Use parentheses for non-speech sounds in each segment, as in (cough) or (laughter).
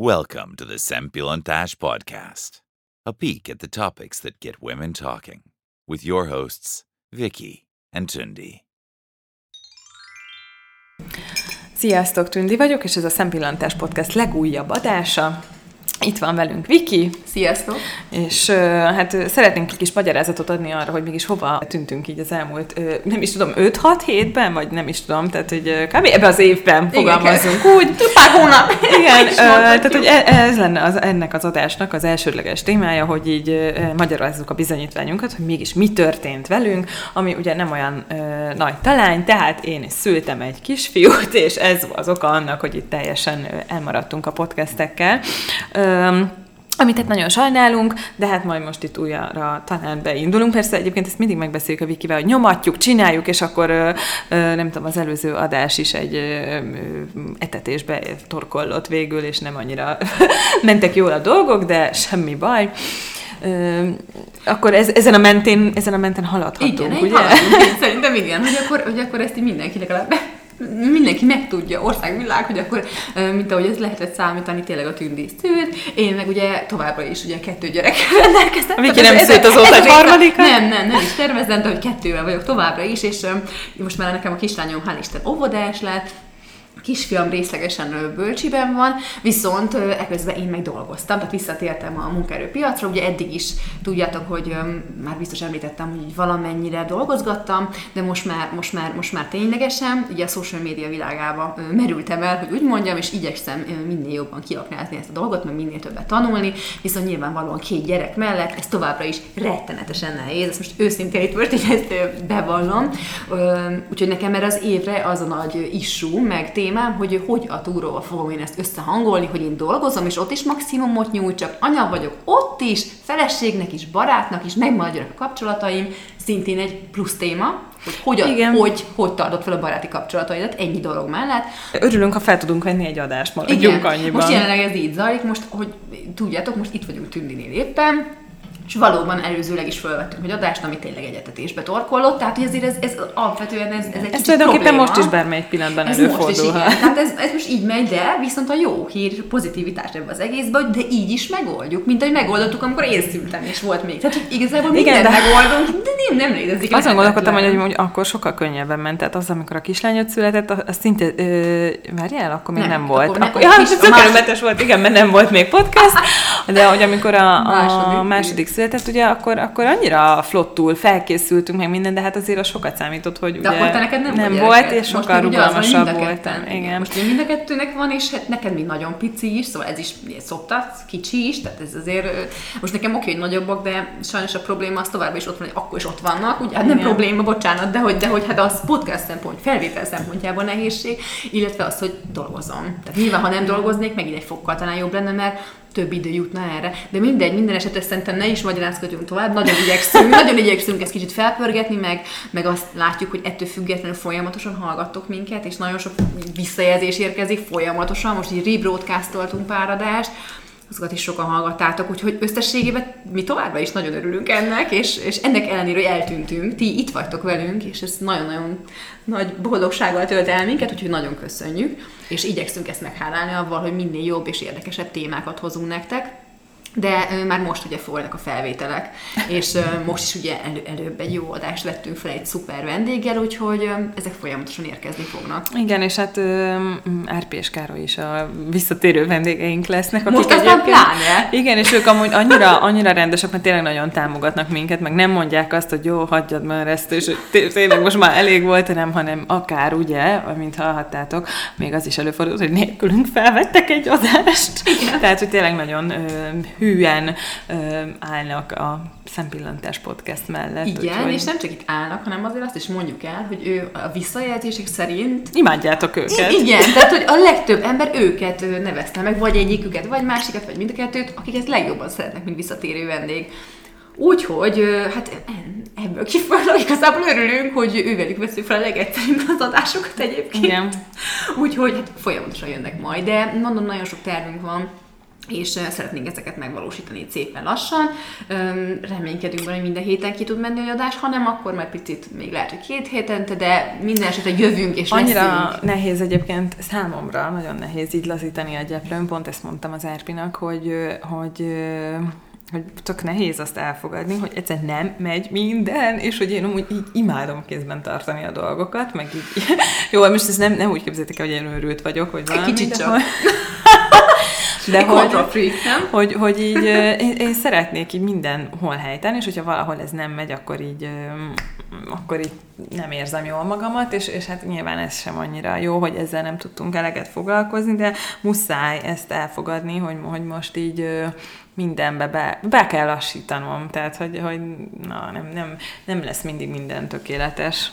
Welcome to the Sempilontash Podcast, a peek at the topics that get women talking, with your hosts, Vicky and Tundi. Sziasztok, Tündi vagyok, és ez a Szempillantás Podcast legújabb adása. Itt van velünk Viki. Sziasztok! És hát szeretnénk egy kis magyarázatot adni arra, hogy mégis hova tűntünk így az elmúlt, nem is tudom, 5-6 hétben, vagy nem is tudom, tehát hogy kb. ebbe az évben fogalmazunk Igen. (laughs) úgy. Pár hónap! Igen, (laughs) tehát hogy e- ez lenne az, ennek az adásnak az elsődleges témája, hogy így uh, magyarázzuk a bizonyítványunkat, hogy mégis mi történt velünk, ami ugye nem olyan nagy talány, tehát én is szültem egy kisfiút, és ez az oka annak, hogy itt teljesen elmaradtunk a podcastekkel. Amit hát nagyon sajnálunk, de hát majd most itt újra talán beindulunk. Persze egyébként ezt mindig megbeszéljük a Vikivel, hogy nyomatjuk, csináljuk, és akkor nem tudom, az előző adás is egy etetésbe torkollott végül, és nem annyira (laughs) mentek jól a dolgok, de semmi baj. Ö, akkor ez, ezen, a mentén, ezen a mentén haladhatunk, Igen, ugye? haladunk. (laughs) Szerintem igen, hogy akkor, hogy akkor ezt így mindenki legalább mindenki megtudja, országvilág, hogy akkor, mint ahogy ez lehetett számítani, tényleg a tündi szült. Én meg ugye továbbra is ugye kettő gyerek rendelkeztem. Tehát nem szült ez egy harmadikat? Nem, nem, nem is tervezem, de hogy kettővel vagyok továbbra is, és most már nekem a kislányom, hál' Isten, óvodás lett, kisfiam részlegesen bölcsiben van, viszont eközben én meg dolgoztam, tehát visszatértem a munkaerőpiacra, ugye eddig is tudjátok, hogy már biztos említettem, hogy valamennyire dolgozgattam, de most már, most már, most már ténylegesen, ugye a social media világába merültem el, hogy úgy mondjam, és igyekszem minél jobban kiaknázni ezt a dolgot, meg minél többet tanulni, viszont nyilvánvalóan két gyerek mellett ez továbbra is rettenetesen nehéz, ezt most őszintén itt volt, így ezt bevallom, úgyhogy nekem erre az évre az a nagy issue, meg témám, hogy hogy a túróval fogom én ezt összehangolni, hogy én dolgozom, és ott is maximumot nyújtsak, anya vagyok ott is, feleségnek is, barátnak is, megmaradjanak a kapcsolataim, szintén egy plusz téma, hogy hogyan, Igen. hogy, hogy tartod fel a baráti kapcsolataidat ennyi dolog mellett. Örülünk, ha fel tudunk venni egy adást, maradjunk annyiban. most jelenleg ez így zajlik, most, hogy tudjátok, most itt vagyunk Tündinél éppen, és valóban előzőleg is felvettünk egy adást, ami tényleg egyetetésbe torkollott, tehát hogy ezért ez, ez alapvetően ez, ez egy Ez tulajdonképpen most is bármelyik pillanatban Ez most is előfordulhat. igen. Tehát ez, ez most így megy, de viszont a jó hír, pozitivitás ebbe az egészben, hogy de így is megoldjuk, mint ahogy megoldottuk, amikor én szültem, és volt még. Tehát hogy igazából Igen, mindent de- megoldunk, de nem, nem létezik. Azon gondolkodtam, hogy, hogy akkor sokkal könnyebben ment. Tehát az, amikor a kislányod született, az szinte... Ö, várjál, akkor még nem, Nem, volt. akkor Akkor, ja, a (laughs) tökéletes volt, igen, mert nem volt még podcast, de hogy amikor a, a második, Második. második született, ugye, akkor, akkor annyira flottul felkészültünk meg minden, de hát azért az sokat számított, hogy De ugye akkor te neked nem, nem volt, és sokkal rugalmasabb a voltam. Igen. Most ugye mind a kettőnek van, és hát neked még nagyon pici is, szóval ez is ilyen szoktat, kicsi is, tehát ez azért, most nekem oké, hogy nagyobbak, de sajnos a probléma az továbbra is ott van, hogy akkor is ott vannak, ugye hát nem Igen. probléma, bocsánat, de hogy, de hogy hát az podcast szempont, felvétel szempontjából nehézség, illetve az, hogy dolgozom. Tehát nyilván, ha nem dolgoznék, megint egy fokkal talán jobb lenne, mert több idő jutna erre. De mindegy, minden esetre szerintem ne is magyarázkodjunk tovább, nagyon igyekszünk, nagyon igyekszünk ezt kicsit felpörgetni, meg, meg azt látjuk, hogy ettől függetlenül folyamatosan hallgattok minket, és nagyon sok visszajelzés érkezik folyamatosan, most így rebroadcastoltunk pár adást, azokat is sokan hallgattátok, úgyhogy összességében mi továbbra is nagyon örülünk ennek, és, és ennek ellenére, hogy eltűntünk, ti itt vagytok velünk, és ez nagyon-nagyon nagy boldogsággal tölt el minket, úgyhogy nagyon köszönjük, és igyekszünk ezt meghálálni avval, hogy minél jobb és érdekesebb témákat hozunk nektek. De ö, már most ugye folynak a felvételek, és ö, most is ugye elő, előbb egy jó adást vettünk fel egy szuper vendéggel, úgyhogy ö, ezek folyamatosan érkezni fognak. Igen, és hát RP és Károly is a visszatérő vendégeink lesznek. akik Most aztán pláne. Igen, és ők amúgy annyira, annyira rendesek, mert tényleg nagyon támogatnak minket, meg nem mondják azt, hogy jó, hagyjad már ezt, és tényleg most már elég volt, nem, hanem akár ugye, mint hallhattátok, még az is előfordult, hogy nélkülünk felvettek egy adást. Igen. Tehát, hogy tényleg nagyon hűen ö, állnak a Szempillantás podcast mellett. Igen, úgyhogy és nem csak itt állnak, hanem azért azt is mondjuk el, hogy ő a visszajelzések szerint Imádjátok őket. I- Igen, tehát hogy a legtöbb ember őket nevezte meg, vagy egyiküket, vagy másikat, vagy mind a kettőt, akiket legjobban szeretnek, mint visszatérő vendég. Úgyhogy, hát ebből kifolyólag igazából örülünk, hogy ővelük veszünk fel a legegyszerűbb az adásokat egyébként. Igen. Úgyhogy hát folyamatosan jönnek majd, de mondom, nagyon sok tervünk van, és szeretnénk ezeket megvalósítani szépen lassan. Reménykedünk benne, hogy minden héten ki tud menni a adás, hanem akkor már picit még lehet, hogy két hétente, de minden esetre jövünk és Annyira leszünk. nehéz egyébként számomra, nagyon nehéz így lazítani a gyeplőn, pont ezt mondtam az Árpinak, hogy, hogy hogy tök nehéz azt elfogadni, hogy egyszer nem megy minden, és hogy én amúgy így imádom kézben tartani a dolgokat, meg így, (laughs) jó, most ezt nem, nem úgy képzeljétek el, hogy én őrült vagyok, vagy valami, kicsit csak. De hogy, freak, nem? hogy, hogy így én, én szeretnék így mindenhol helyten, és hogyha valahol ez nem megy, akkor így, akkor így nem érzem jól magamat, és, és hát nyilván ez sem annyira jó, hogy ezzel nem tudtunk eleget foglalkozni, de muszáj ezt elfogadni, hogy, hogy most így mindenbe be, be kell lassítanom, tehát hogy, hogy na, nem, nem, nem lesz mindig minden tökéletes.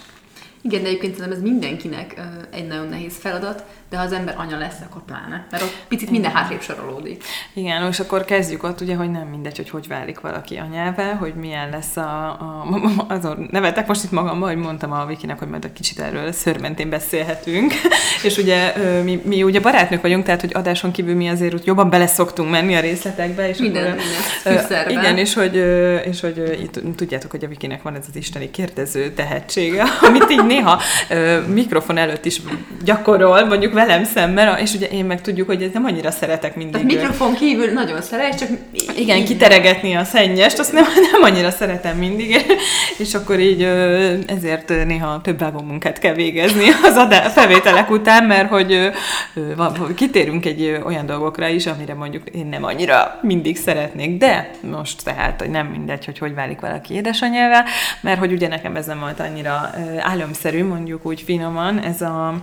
Igen, de egyébként szerintem ez mindenkinek egy nagyon nehéz feladat, de ha az ember anya lesz, akkor pláne. Mert ott picit minden hátrébb sorolódik. Igen, és akkor kezdjük ott, ugye, hogy nem mindegy, hogy hogy válik valaki anyává, hogy milyen lesz a... a (laughs) azon nevetek most itt magamban, hogy mondtam a Vikinek, hogy majd egy kicsit erről szörmentén beszélhetünk. (laughs) és ugye mi, mi, ugye barátnők vagyunk, tehát hogy adáson kívül mi azért úgy jobban beleszoktunk menni a részletekbe. És Minden, akkor, minden. Igen, és hogy, és hogy itt, tudjátok, hogy a Vikinek van ez az isteni kérdező tehetsége, (laughs) amit így néha ö, mikrofon előtt is gyakorol, mondjuk velem szemben, és ugye én meg tudjuk, hogy ez nem annyira szeretek mindig. Tehát mikrofon kívül nagyon szeret, csak igen, így- kiteregetni a szennyest, azt nem, nem annyira szeretem mindig, és akkor így ö, ezért néha több munkát kell végezni az adá, felvételek után, mert hogy ö, ö, kitérünk egy ö, olyan dolgokra is, amire mondjuk én nem annyira mindig szeretnék, de most tehát, hogy nem mindegy, hogy hogy válik valaki édesanyjává, mert hogy ugye nekem ez nem volt annyira ö, álomszerű, mondjuk úgy finoman, ez a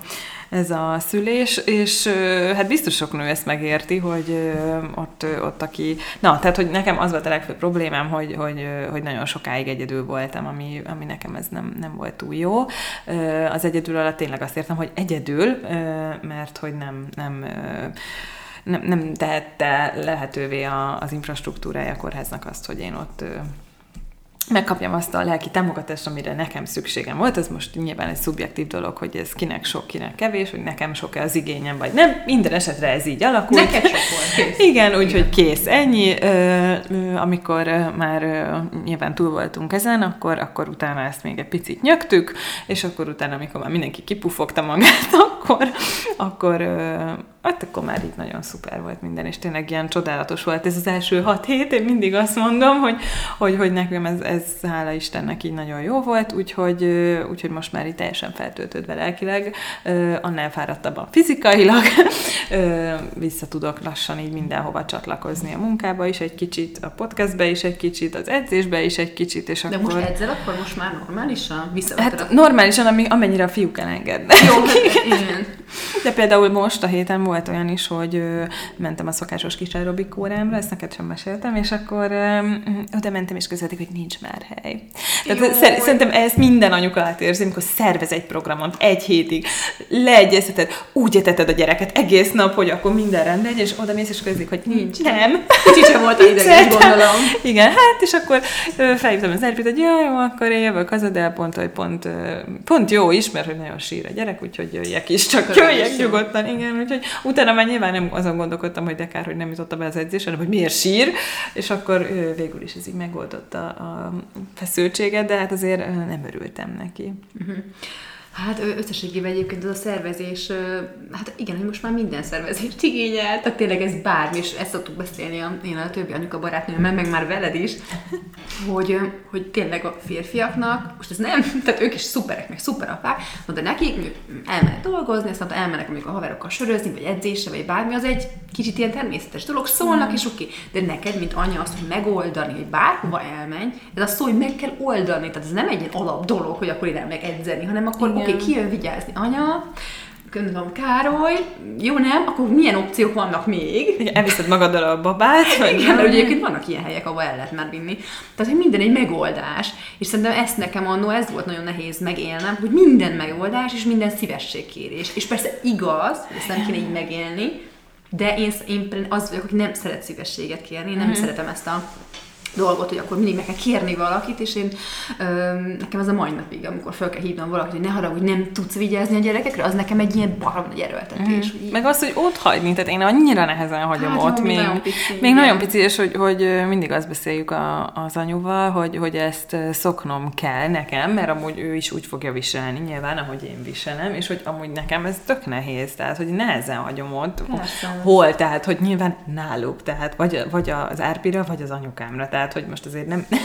ez a szülés, és hát biztos sok nő ezt megérti, hogy ott, ott aki... Na, tehát, hogy nekem az volt a legfőbb problémám, hogy, hogy, hogy nagyon sokáig egyedül voltam, ami, ami nekem ez nem, nem volt túl jó. Az egyedül alatt tényleg azt értem, hogy egyedül, mert hogy nem, nem nem, nem tehette lehetővé a, az infrastruktúrája a kórháznak azt, hogy én ott megkapjam azt a lelki támogatást, amire nekem szükségem volt. Ez most nyilván egy szubjektív dolog, hogy ez kinek sok, kinek kevés, hogy nekem sok-e az igényem, vagy nem. Minden esetre ez így alakult. Neked sok volt, (laughs) kész. Igen, úgyhogy kész, ennyi. Amikor már nyilván túl voltunk ezen, akkor, akkor utána ezt még egy picit nyögtük, és akkor utána, amikor már mindenki kipufogta magát, (laughs) akkor, akkor, hát akkor már így nagyon szuper volt minden, és tényleg ilyen csodálatos volt ez az első hat hét, én mindig azt mondom, hogy, hogy, hogy nekem ez, ez hála Istennek így nagyon jó volt, úgyhogy, úgyhogy most már így teljesen feltöltődve lelkileg, annál fáradtabban fizikailag, vissza tudok lassan így mindenhova csatlakozni a munkába is egy kicsit, a podcastbe is egy kicsit, az edzésbe is egy kicsit, és De akkor... most edzel, akkor most már normálisan? Visszavetted Hát normálisan, ami, amennyire a fiúk elengednek. Jó, hát, igen. De például most a héten volt olyan is, hogy mentem a szokásos kis aerobik órámra, ezt neked sem meséltem, és akkor oda mentem, és közölték, hogy nincs már hely. Tehát szer- szerintem ez minden anyuka átérzi, amikor szervez egy programot egy hétig, leegyezteted, úgy eteted a gyereket egész nap, hogy akkor minden rendben legyen, és oda mész, és közlik, hogy nincs. Nem. Kicsit sem volt ideges, gondolom. Igen, hát és akkor felhívtam az Erpit, hogy jaj, jó, akkor én jövök haza, de pont, hogy pont, pont jó is, mert hogy nagyon sír a gyerek, úgyhogy jöjjek is, csak jöjjek nyugodtan, igen, úgyhogy utána már nyilván nem azon gondolkodtam, hogy de kár, hogy nem jutott be az edzés, hanem hogy miért sír, és akkor végül is ez így megoldotta a feszültséget, de hát azért nem örültem neki. Hát összességében egyébként ez a szervezés, hát igen, hogy most már minden szervezést igényel, tehát tényleg ez bármi, és ezt szoktuk beszélni a, én a többi anyuka barátnőmmel, meg már veled is, hogy, hogy tényleg a férfiaknak, most ez nem, tehát ők is szuperek, meg szuperapák, de nekik elmenek dolgozni, aztán elmennek mondjuk a haverokkal sörözni, vagy edzésre, vagy bármi, az egy kicsit ilyen természetes dolog, szólnak, és oké, de neked, mint anya, azt, hogy megoldani, hogy bárhova elmenj, ez a szó, hogy meg kell oldani, tehát ez nem egy ilyen alap dolog, hogy akkor én elmegyek edzeni, hanem akkor Igen. Oké, ki jön vigyázni, anya, gondolom Károly, jó nem, akkor milyen opciók vannak még? Elviszed magaddal a babát, (laughs) vagy Igen, mert ugye egyébként vannak ilyen helyek, ahol el lehet már vinni. Tehát, hogy minden egy megoldás. És szerintem ezt nekem annó ez volt nagyon nehéz megélnem, hogy minden megoldás és minden szívességkérés. És persze igaz, ezt nem kéne így megélni, de én, én az vagyok, aki nem szeret szívességet kérni, nem mm. szeretem ezt a dolgot, hogy akkor mindig meg kell kérni valakit, és én öm, nekem ez a mai napig, amikor fel kell hívnom valakit, hogy ne haragudj, nem tudsz vigyázni a gyerekekre, az nekem egy ilyen barom nagy erőltetés. Mm. Meg az, hogy ott hagyni, tehát én annyira nehezen hagyom Hát, ott, még, nagyon pici, még igen. nagyon pici, és hogy, hogy mindig azt beszéljük a, az anyuval, hogy, hogy ezt szoknom kell nekem, mert amúgy ő is úgy fogja viselni, nyilván, ahogy én viselem, és hogy amúgy nekem ez tök nehéz, tehát hogy nehezen hagyom ott. Persze. Hol, tehát hogy nyilván náluk, tehát vagy, vagy az árpira, vagy az anyukámra, tehát hogy most azért nem, (laughs) nem,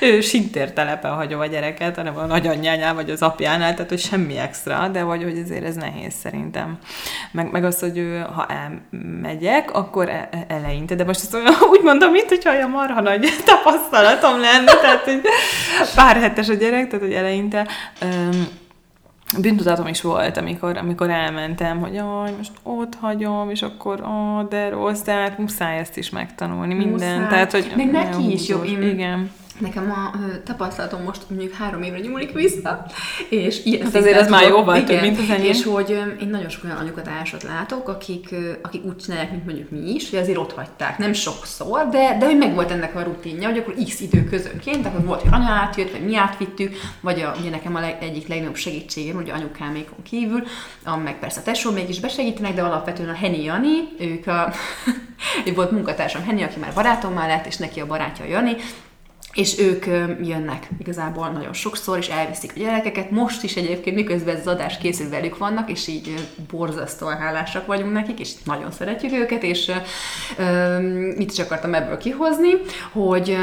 nem sintértelepen hagyom a gyereket, hanem a nagyanyjánál, vagy az apjánál, tehát hogy semmi extra, de vagy hogy azért ez nehéz szerintem. Meg, meg az, hogy ha elmegyek, akkor e- e- eleinte, de most ezt olyan, (laughs) úgy mondom, mint hogyha olyan marha nagy (laughs) tapasztalatom lenne, tehát hogy pár hetes a gyerek, tehát hogy eleinte um, bűntudatom is volt, amikor, amikor elmentem, hogy jaj, most ott hagyom, és akkor ó, de rossz, de hát muszáj ezt is megtanulni, minden. Muszáj. Tehát, hogy Meg neki is jó, én- Igen. Nekem a ö, tapasztalatom most mondjuk három évre nyúlik vissza, és ilyen Hát azért az már jóval több, igen, mint az enyém. És hogy ö, én nagyon sok olyan anyukat látok, akik, ö, akik úgy csinálják, mint mondjuk mi is, hogy azért ott hagyták, nem sokszor, de, de hogy megvolt ennek a rutinja, hogy akkor x idő közönként, akkor volt, hogy anya átjött, vagy mi átvittük, vagy a, ugye nekem a leg, egyik legnagyobb segítségem, ugye anyukámékon kívül, a, meg persze a tesó még is besegítenek, de alapvetően a Heni Jani, ők a, (laughs) volt munkatársam Heni, aki már barátommá lett, és neki a barátja Jani, és ők jönnek igazából nagyon sokszor, és elviszik a gyerekeket. Most is egyébként, miközben ez az adás készül velük vannak, és így borzasztóan hálásak vagyunk nekik, és nagyon szeretjük őket, és mit is akartam ebből kihozni, hogy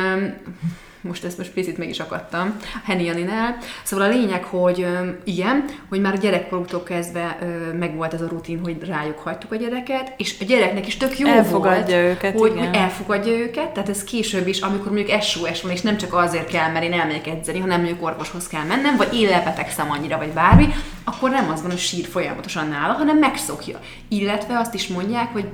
most ezt most picit meg is akadtam, Henny Janinál. Szóval a lényeg, hogy igen, hogy már a gyerekkoruktól kezdve megvolt ez a rutin, hogy rájuk hagytuk a gyereket, és a gyereknek is tök jó Elfogadja volt, őket, hogy, igen. hogy elfogadja őket, tehát ez később is, amikor mondjuk SOS van, és nem csak azért kell, mert én elmegyek edzeni, hanem mondjuk orvoshoz kell mennem, vagy én lebetegszem annyira, vagy bármi, akkor nem az van, hogy sír folyamatosan nála, hanem megszokja. Illetve azt is mondják, hogy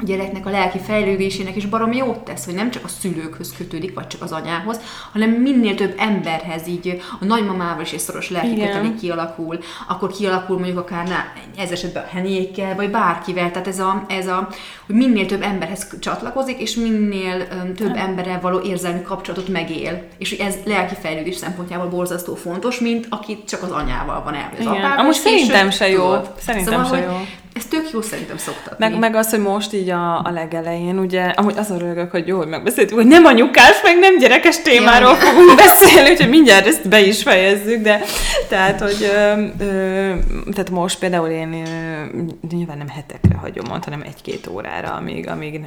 a gyereknek a lelki fejlődésének is baromi jót tesz, hogy nem csak a szülőkhöz kötődik, vagy csak az anyához, hanem minél több emberhez, így a nagymamával is egy szoros lelki kötelék kialakul, akkor kialakul mondjuk akár na, ez esetben a henékkel, vagy bárkivel, tehát ez a, ez a, hogy minél több emberhez csatlakozik, és minél um, több emberrel való érzelmi kapcsolatot megél. És hogy ez lelki fejlődés szempontjából borzasztó fontos, mint aki csak az anyával van el, vagy az apával. Amúgy szerintem se jó. Szerintem se hogy jó. Ez tök jó szerintem szoktatni. Meg, meg az, hogy most így a, a legelején, ugye, amúgy azon rögök, hogy jó, hogy megbeszéltük, hogy nem anyukás, meg nem gyerekes témáról Ja. fogunk beszélni, úgyhogy mindjárt ezt be is fejezzük, de tehát, hogy ö, ö, tehát most például én ö, nyilván nem hetekre hagyom ott, hanem egy-két órára, amíg, amíg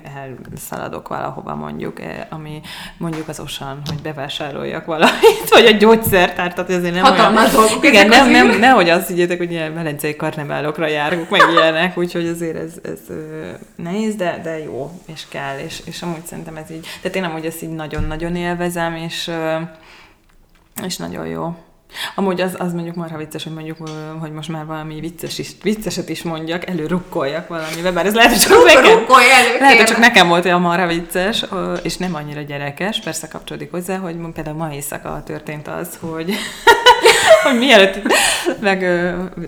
elszaladok valahova mondjuk, ami mondjuk az osan, hogy bevásároljak valamit, vagy a gyógyszertárt, tehát azért nem Hatalmas olyan... dolgok Igen, nem, nem, nehogy azt higgyétek, hogy ilyen velencei karneválokra járunk, meg ilyenek, úgyhogy azért ez, ez nehéz, de, de jó, és kell, és, és amúgy szerintem ez így, tehát én amúgy ezt így nagyon-nagyon élvezem, és, és nagyon jó. Amúgy az, az mondjuk marha vicces, hogy mondjuk, hogy most már valami vicces is, vicceset is mondjak, előrukkoljak valamivel, bár ez lehet, hogy csak nekem, elő, lehet, hogy csak nekem volt olyan marha vicces, és nem annyira gyerekes, persze kapcsolódik hozzá, hogy például ma éjszaka történt az, hogy hogy mielőtt meg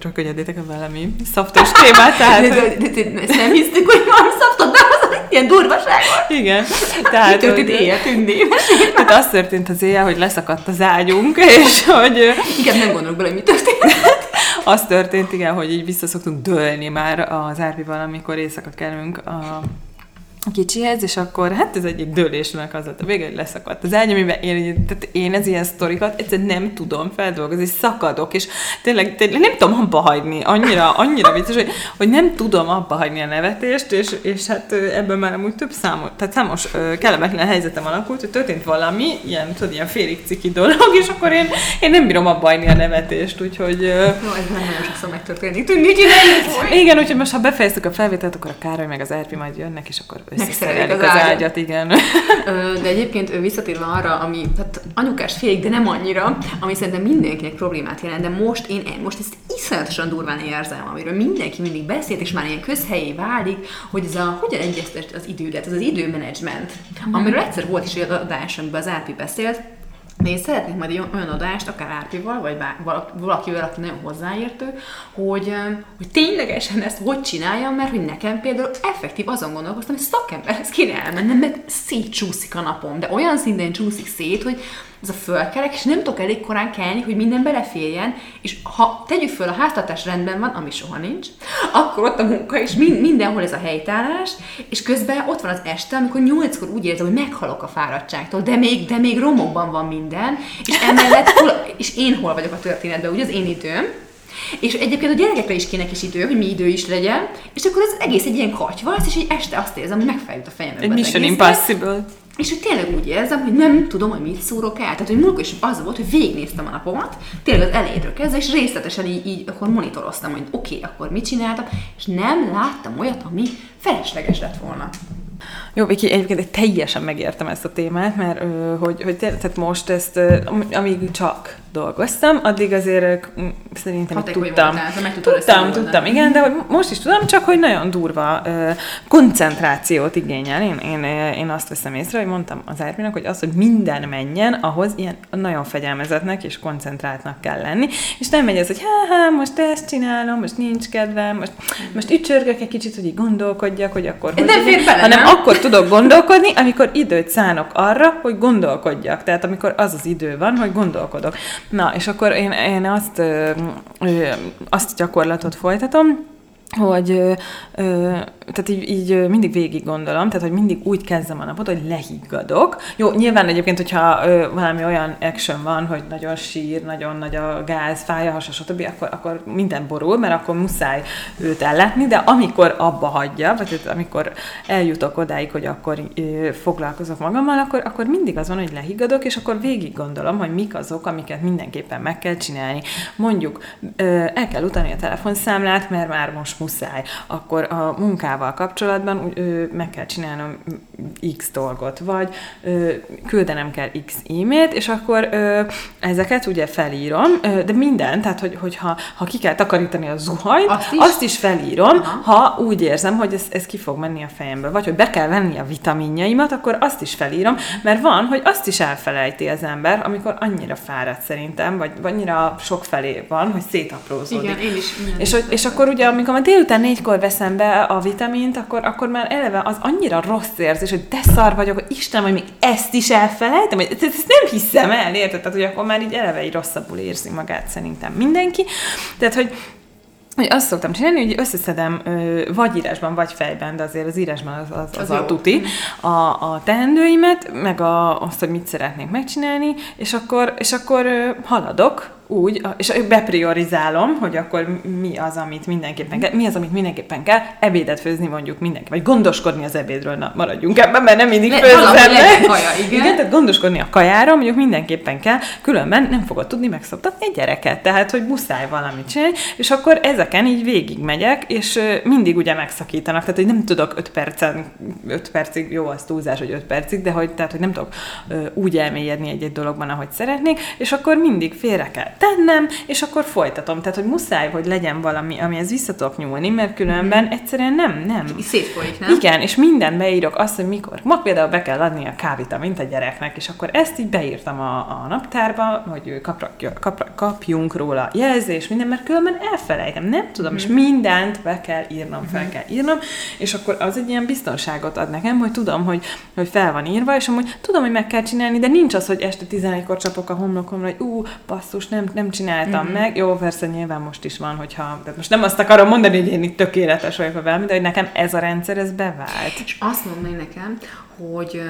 rökönyedétek a valami szaftos témát, tehát De, de, de, de, ezt nem hisztük, hogy valami szaftot behozod, ilyen durvaság igen, Mi tehát, történt hogy, éjjel tündé? tehát az történt az éjjel, hogy leszakadt az ágyunk, és hogy Igen, nem gondolok bele, hogy mi történt. az történt, igen, hogy így visszaszoktunk dőlni már az árpival, amikor éjszaka kelünk a kicsihez, és akkor hát ez egyik dőlésnek az lett a vége, hogy leszakadt az ágy, amiben én, tehát én ez ilyen sztorikat egyszerűen nem tudom feldolgozni, szakadok, és tényleg, tényleg nem tudom abba hagyni, annyira, annyira vicces, hogy, hogy nem tudom abba hagyni a nevetést, és, és hát ö, ebből már amúgy több számos, tehát számos ö, kellemetlen helyzetem alakult, hogy történt valami, ilyen, tudod, ilyen félig ciki dolog, és akkor én, én nem bírom abba hagyni a nevetést, úgyhogy ö, Jó, ez nem nagyon sokszor megtörténik. Csináljuk! igen, úgyhogy most ha befejeztük a felvételt, akkor a Károly meg az Erpi majd jönnek, és akkor Megszerelik az az ágyat. ágyat, igen. De egyébként visszatérve arra, ami tehát anyukás félig, de nem annyira, ami szerintem mindenkinek problémát jelent, de most én most ezt iszonyatosan durván érzem, amiről mindenki mindig beszélt, és már ilyen közhelyé válik, hogy ez a, hogyan egyeztet az idődet, ez az időmenedzsment, amiről egyszer volt is egy adás, amiben az Árpi beszélt, de én szeretnék majd olyan adást, akár Árpival, vagy bár, valakivel, aki nagyon hozzáértő, hogy, hogy ténylegesen ezt hogy csináljam, mert hogy nekem például effektív azon gondolkoztam, hogy szakemberhez kéne elmennem, mert szétcsúszik a napom, de olyan szinten csúszik szét, hogy ez a fölkerek, és nem tudok elég korán kelni, hogy minden beleférjen, és ha tegyük föl, a háztartás rendben van, ami soha nincs, akkor ott a munka, és mind, mindenhol ez a helytállás, és közben ott van az este, amikor nyolckor úgy érzem, hogy meghalok a fáradtságtól, de még, de még romokban van minden, és emellett, és én hol vagyok a történetben, ugye az én időm, és egyébként a gyerekekre is kéne is idő, hogy mi idő is legyen, és akkor ez egész egy ilyen katyvasz, és egy este azt érzem, hogy megfejült a fejembe. Egy Mission Impossible. És hogy tényleg úgy érzem, hogy nem tudom, hogy mit szúrok el. Tehát, hogy múltkor is az volt, hogy végignéztem a napomat, tényleg az elejétől kezdve, és részletesen így, így akkor monitoroztam, hogy oké, okay, akkor mit csináltam, és nem láttam olyat, ami felesleges lett volna. Jó, Viki, egyébként teljesen megértem ezt a témát, mert hogy, hogy tehát most ezt, amíg csak dolgoztam, addig azért szerintem tudtam. Voltál, tudtam, tudtam, igen, de hogy most is tudom, csak hogy nagyon durva koncentrációt igényel. Én, én, én azt veszem észre, hogy mondtam az Árpinak, hogy az, hogy minden menjen, ahhoz ilyen nagyon fegyelmezetnek és koncentráltnak kell lenni, és nem megy ez, hogy ha most ezt csinálom, most nincs kedvem, most, most ücsörgök egy kicsit, hogy így gondolkodjak, hogy akkor hogy nem fér bele, hanem nem? akkor tudok gondolkodni, amikor időt szánok arra, hogy gondolkodjak. Tehát amikor az az idő van, hogy gondolkodok. Na, és akkor én, én azt, ö, ö, azt gyakorlatot folytatom, hogy ö, tehát így, így mindig végig gondolom, tehát hogy mindig úgy kezdem a napot, hogy lehiggadok. Jó, nyilván egyébként, hogyha ö, valami olyan action van, hogy nagyon sír, nagyon nagy a gáz, fáj hasa, stb., akkor, akkor minden borul, mert akkor muszáj őt ellátni, de amikor abba hagyja, vagy tehát amikor eljutok odáig, hogy akkor ö, foglalkozok magammal, akkor, akkor mindig az van, hogy lehiggadok, és akkor végig gondolom, hogy mik azok, amiket mindenképpen meg kell csinálni. Mondjuk ö, el kell utalni a telefonszámlát, mert már most muszáj. Akkor a munkával kapcsolatban ö, meg kell csinálnom X dolgot, vagy ö, küldenem kell X e-mailt, és akkor ö, ezeket ugye felírom, ö, de minden, tehát hogy, hogyha ha ki kell takarítani a zuhajt, azt is, azt is felírom, Aha. ha úgy érzem, hogy ez, ez ki fog menni a fejemből, vagy hogy be kell venni a vitaminjaimat, akkor azt is felírom, mert van, hogy azt is elfelejti az ember, amikor annyira fáradt szerintem, vagy, vagy annyira sok felé van, hogy szétaprózódik. Igen, én is. És, és akkor ugye, amikor ma délután négykor veszem be a vitamint, akkor, akkor már eleve az annyira rossz érzés, hogy de szar vagyok, hogy Isten, hogy még ezt is elfelejtem, hogy ezt nem hiszem el, érted? Tehát, hogy akkor már így eleve így rosszabbul érzi magát szerintem mindenki. Tehát, hogy hogy azt szoktam csinálni, hogy összeszedem vagy írásban, vagy fejben, de azért az írásban az, az, az, az a tuti, a, a teendőimet, meg a, azt, hogy mit szeretnék megcsinálni, és akkor, és akkor haladok, úgy, és bepriorizálom, hogy akkor mi az, amit mindenképpen kell, mi az, amit mindenképpen kell, ebédet főzni mondjuk mindenki, vagy gondoskodni az ebédről, na maradjunk ebben, mert nem mindig. Kaja, igen. igen. tehát gondoskodni a kajára, mondjuk mindenképpen kell, különben nem fogod tudni megszoktatni egy gyereket, tehát, hogy muszáj valamit csinálni, és akkor ezeken így végigmegyek, és mindig ugye megszakítanak, tehát, hogy nem tudok 5 percen, 5 percig, jó, az túlzás, hogy 5 percig, de hogy, tehát, hogy nem tudok úgy elmélyedni egy-egy dologban, ahogy szeretnék, és akkor mindig félre kell tennem, és akkor folytatom. Tehát, hogy muszáj, hogy legyen valami, amihez vissza tudok nyúlni, mert különben mm. egyszerűen nem, nem. Szétfolyik, nem? Igen, és minden beírok azt, hogy mikor. Ma például be kell adni a kávitamint a gyereknek, és akkor ezt így beírtam a, a naptárba, hogy kapra, kapra, kapjunk róla jelzés, minden, mert különben elfelejtem, nem tudom, mm. és mindent be kell írnom, mm. fel mhm. kell írnom, és akkor az egy ilyen biztonságot ad nekem, hogy tudom, hogy, hogy fel van írva, és amúgy tudom, hogy meg kell csinálni, de nincs az, hogy este 11-kor csapok a homlokomra, hogy ú, basszus, nem, nem csináltam mm-hmm. meg. Jó, persze nyilván most is van, hogyha, de most nem azt akarom mondani, hogy én itt tökéletes vagyok velem, de hogy nekem ez a rendszer, ez bevált. És azt mondom nekem, hogy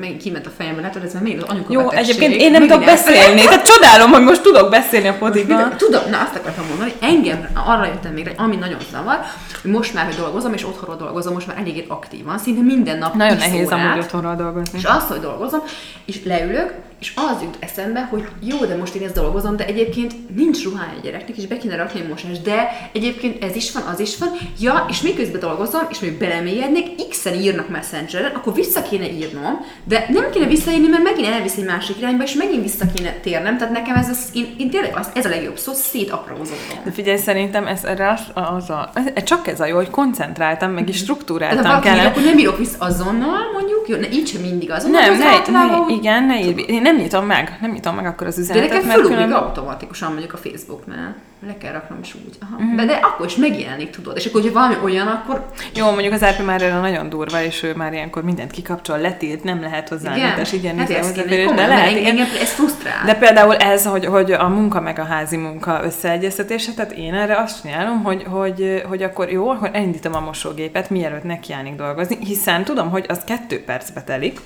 meg kiment a fejembe, látod, ez már még az anyuka Jó, egyébként én nem tudok beszélni, tehát csodálom, hogy most tudok beszélni a podikban. Tudom, na azt akartam mondani, hogy engem arra jöttem még, ami nagyon zavar, hogy most már, hogy dolgozom, és otthonról dolgozom, most már eléggé aktívan, szinte minden nap Nagyon nehéz amúgy otthonról dolgozni. És azt, hogy dolgozom, és leülök, és az jut eszembe, hogy jó, de most én ezt dolgozom, de egyébként nincs ruhája a gyereknek, és be kéne rakni a mosás, de egyébként ez is van, az is van, ja, és miközben dolgozom, és még belemélyednék, x-en írnak Messengeren, akkor vissza kéne írnom, de nem kéne visszaírni, mert megint elvisz egy másik irányba, és megint vissza kéne térnem, tehát nekem ez, az, én, én tényleg az, ez a legjobb szó, szétaprózódom. De figyelj, szerintem ez erre az, az a, ez, csak ez a jó, hogy koncentráltam, meg is struktúráltam kellene. Akkor nem írok vissza azonnal, mondjuk, Jó, ne, így sem mindig az. Nem, ne, általában ne, igen, ne írj, én nem nyitom meg, nem nyitom meg akkor az De üzenetet, nekem mert felugrik különben... automatikusan mondjuk a Facebooknál. Le kell raknom is úgy. Aha. Mm. De, de akkor is megjelenik, tudod. És akkor, hogyha valami olyan, akkor Jó, mondjuk az RP már erre nagyon durva, és ő már ilyenkor mindent kikapcsol, letilt, nem lehet hozzá, és igen, hát ez, kéne, de komolyan, lehet, mert igen. engem ez frusztrál. De például ez, hogy, hogy a munka meg a házi munka összeegyeztetése, tehát én erre azt csinálom, hogy, hogy, hogy akkor jó, akkor elindítom a mosógépet, mielőtt nekiállnék dolgozni, hiszen tudom, hogy az kettő percbe telik,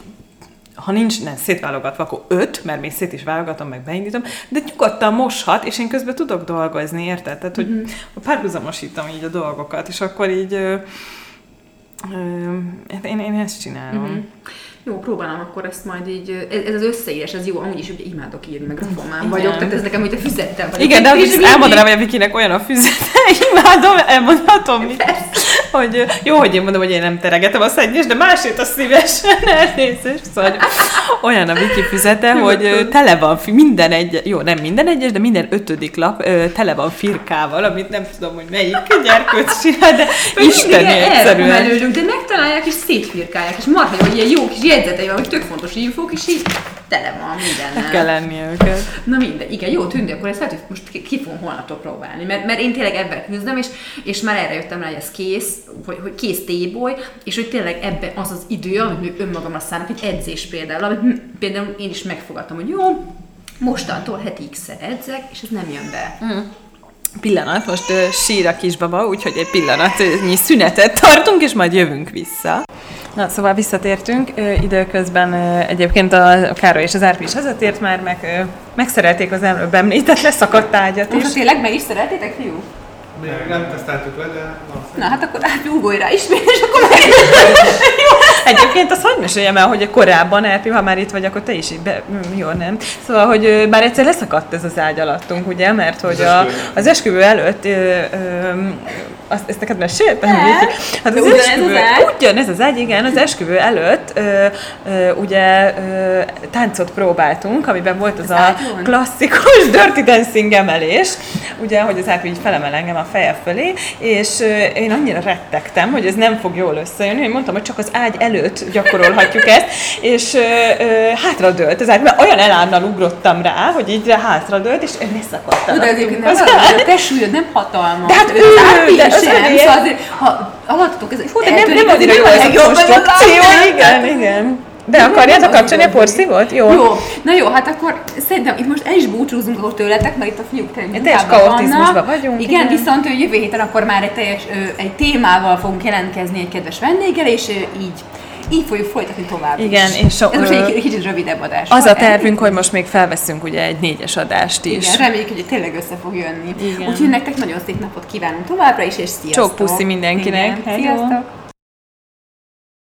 ha nincs nem szétválogatva, akkor öt, mert még szét is válogatom, meg beindítom, de nyugodtan moshat, és én közben tudok dolgozni, érted? Tehát, hogy uh-huh. párhuzamosítom így a dolgokat, és akkor így ö, ö, hát én, én ezt csinálom. Uh-huh. Jó, próbálom akkor ezt majd így, ez, ez az összeírás, ez jó, amúgy is ugye imádok írni, meg Igen. vagyok, tehát ez nekem, hogy a füzettem vagyok. Igen, de mindig- elmondanám, hogy a Vikinek olyan a füzete, (laughs) imádom, elmondhatom, mit, hogy jó, hogy én mondom, hogy én nem teregetem a szennyes, de másért a szívesen (laughs) elnézést, szóval olyan a Viki füzete, hogy tele van, minden egy, jó, nem minden egyes, de minden ötödik lap tele van firkával, amit nem tudom, hogy melyik gyerkőc csinál, de isteni egyszerűen. De megtalálják és szétfirkálják, és marha hogy ilyen jó kis jegyzetei van, hogy tök fontos infók, és így tele van mindennel. Kell lennie őket. Na minden, igen, jó tűnt, akkor ezt lehet, hogy most ki, fogom holnaptól próbálni, mert, mert én tényleg ebben küzdöm, és, és már erre jöttem rá, hogy ez kész, hogy, hogy kész téboly, és hogy tényleg ebben az az idő, amit még önmagamra szánok, egy edzés például, amit például én is megfogadtam, hogy jó, mostantól heti x edzek, és ez nem jön be. Pillanat, most ö, sír a kisbaba, úgyhogy egy pillanatnyi szünetet tartunk, és majd jövünk vissza. Na, szóval visszatértünk. Időközben egyébként a Károly és az Árpi is hazatért már, meg megszerelték az előbb említett leszakadt ágyat is. Most tényleg meg is szeretétek, fiú? Még nem teszteltük le, de na, Na hát akkor át ugolj rá ismét, és akkor meg... (laughs) Egyébként azt hogy meséljem el, hogy korábban, Erpi, ha már itt vagy, akkor te is így be... mm, Jó, nem. Szóval, hogy már egyszer leszakadt ez az ágy alattunk, ugye? Mert hogy Az a, esküvő. az esküvő előtt, ö, ö, azt, ezt neked meséltem? Ne. Hát az esküvő, az ágy? ugyanez az ágy, igen, az esküvő előtt ö, ö, ugye ö, táncot próbáltunk, amiben volt az, Az a ágyon? klasszikus (laughs) Dirty Dancing emelés, ugye, hogy az Árpi így felemel engem a feje fölé, és ö, én annyira rettegtem, hogy ez nem fog jól összejönni, hogy mondtam, hogy csak az ágy előtt gyakorolhatjuk ezt, és ö, ö, hátradőlt ágy, mert olyan elánnal ugrottam rá, hogy így hátradőlt, és leszakadt Oda egyébként nem ágy. a te súlyod nem hatalmas. De hát Az ő, árpi de az sem, övé- szóval azért, ha alattatok ez, Hú, de nem, nem annyira jó ez a konstrukció, igen, igen. De akarjátok kapcsolni a porszívót? Jó. Jó, na jó, hát akkor szerintem itt most el is búcsúzunk akkor tőletek, mert itt a fiúk tényleg Teljes kaotizmusban vagyunk, Igen, igen. viszont ő jövő héten akkor már egy, teljes, egy témával fogunk jelentkezni egy kedves vendéggel, és így, így fogjuk folytatni tovább Igen, is. és so- Ez most egy kicsit rövidebb adás. Az a tervünk, hogy most még felveszünk ugye egy négyes adást is. Igen, reméljük, hogy tényleg össze fog jönni. Igen. Úgyhogy nektek nagyon szép napot kívánunk továbbra is, és sziasztok! Csók puszi mindenkinek. Igen, Hello. sziasztok!